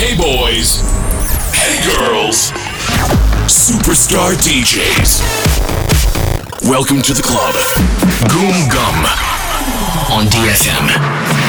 Hey boys. Hey girls. Superstar DJs. Welcome to the club. Goom Gum on DFM.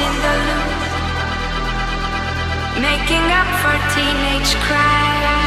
in the loop, making up for teenage cries.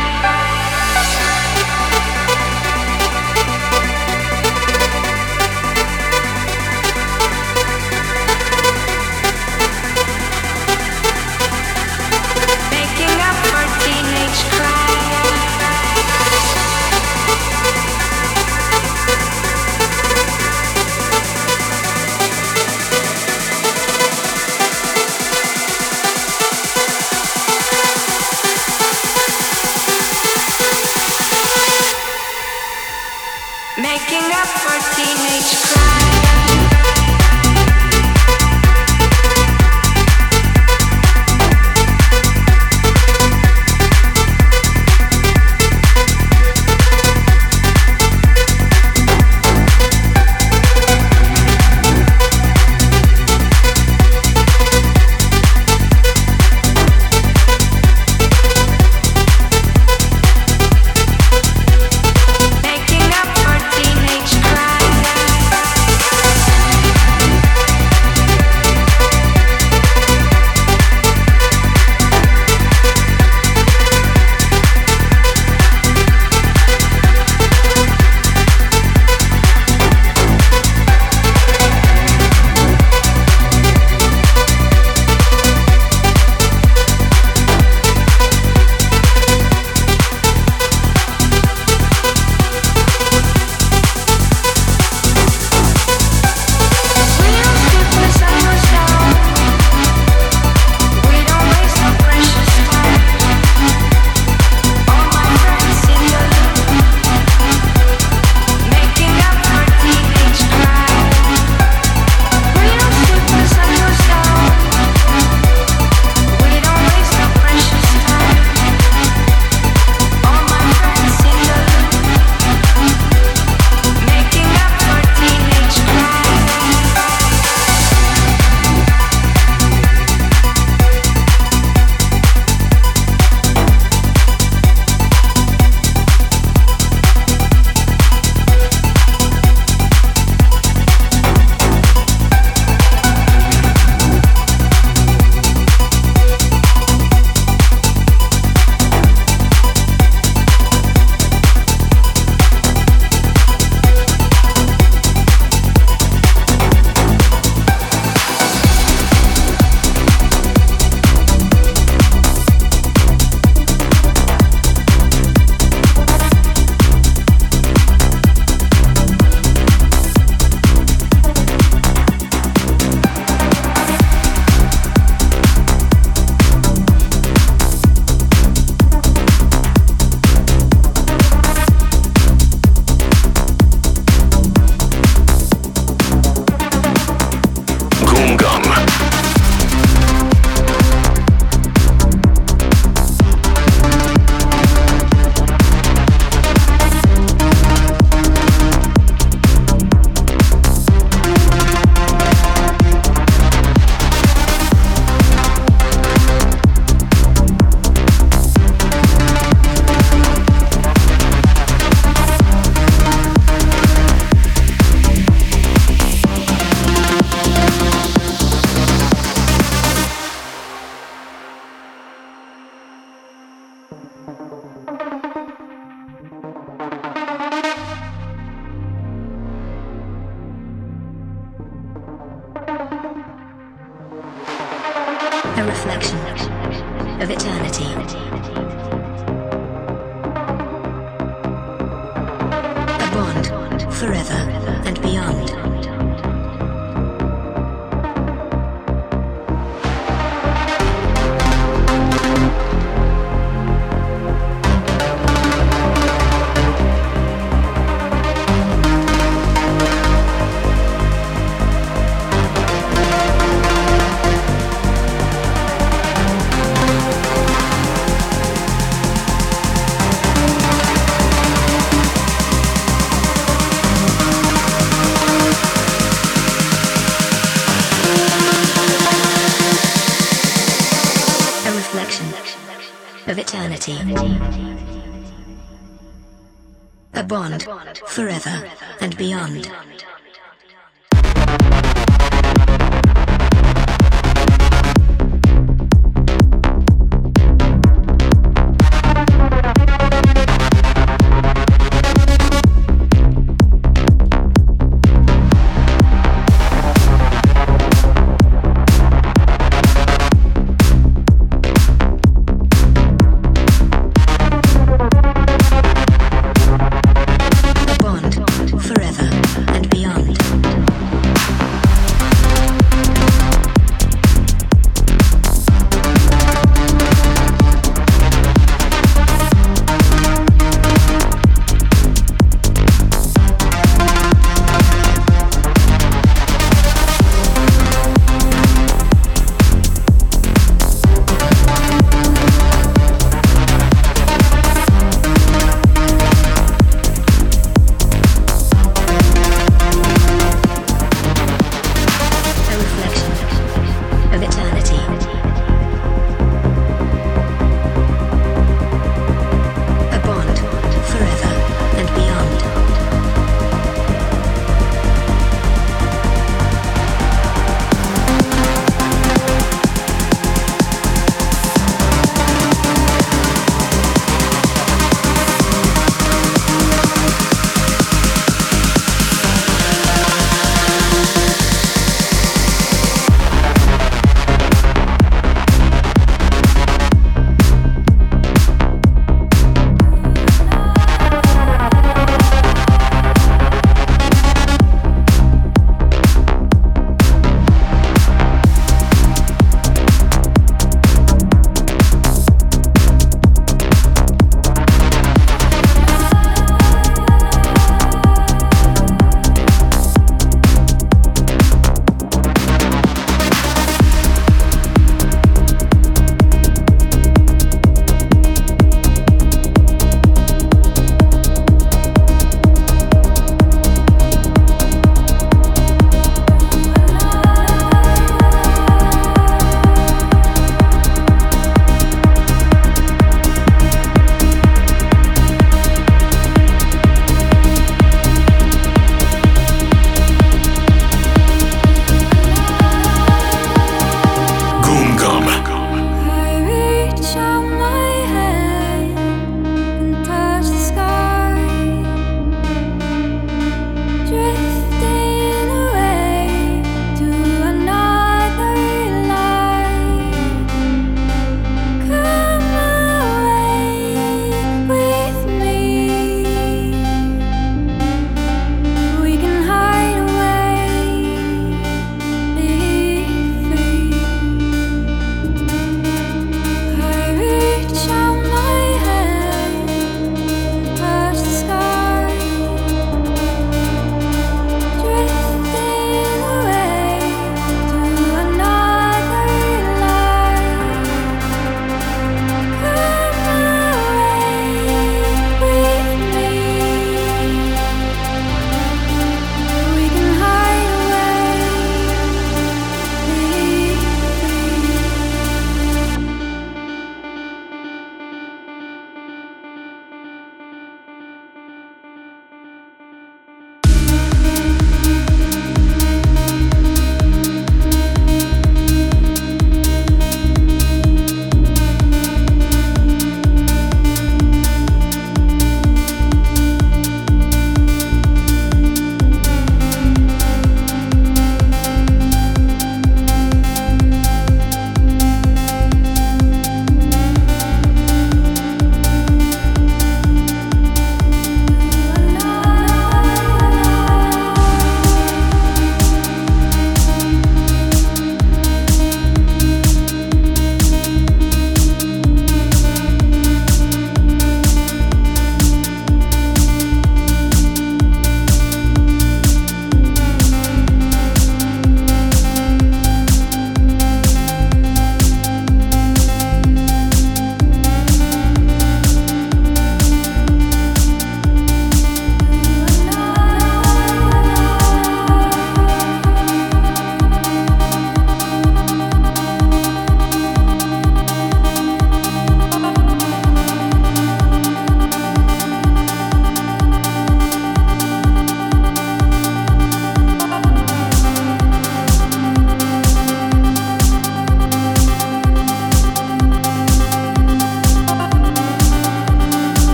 Forever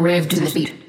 rave to the beat.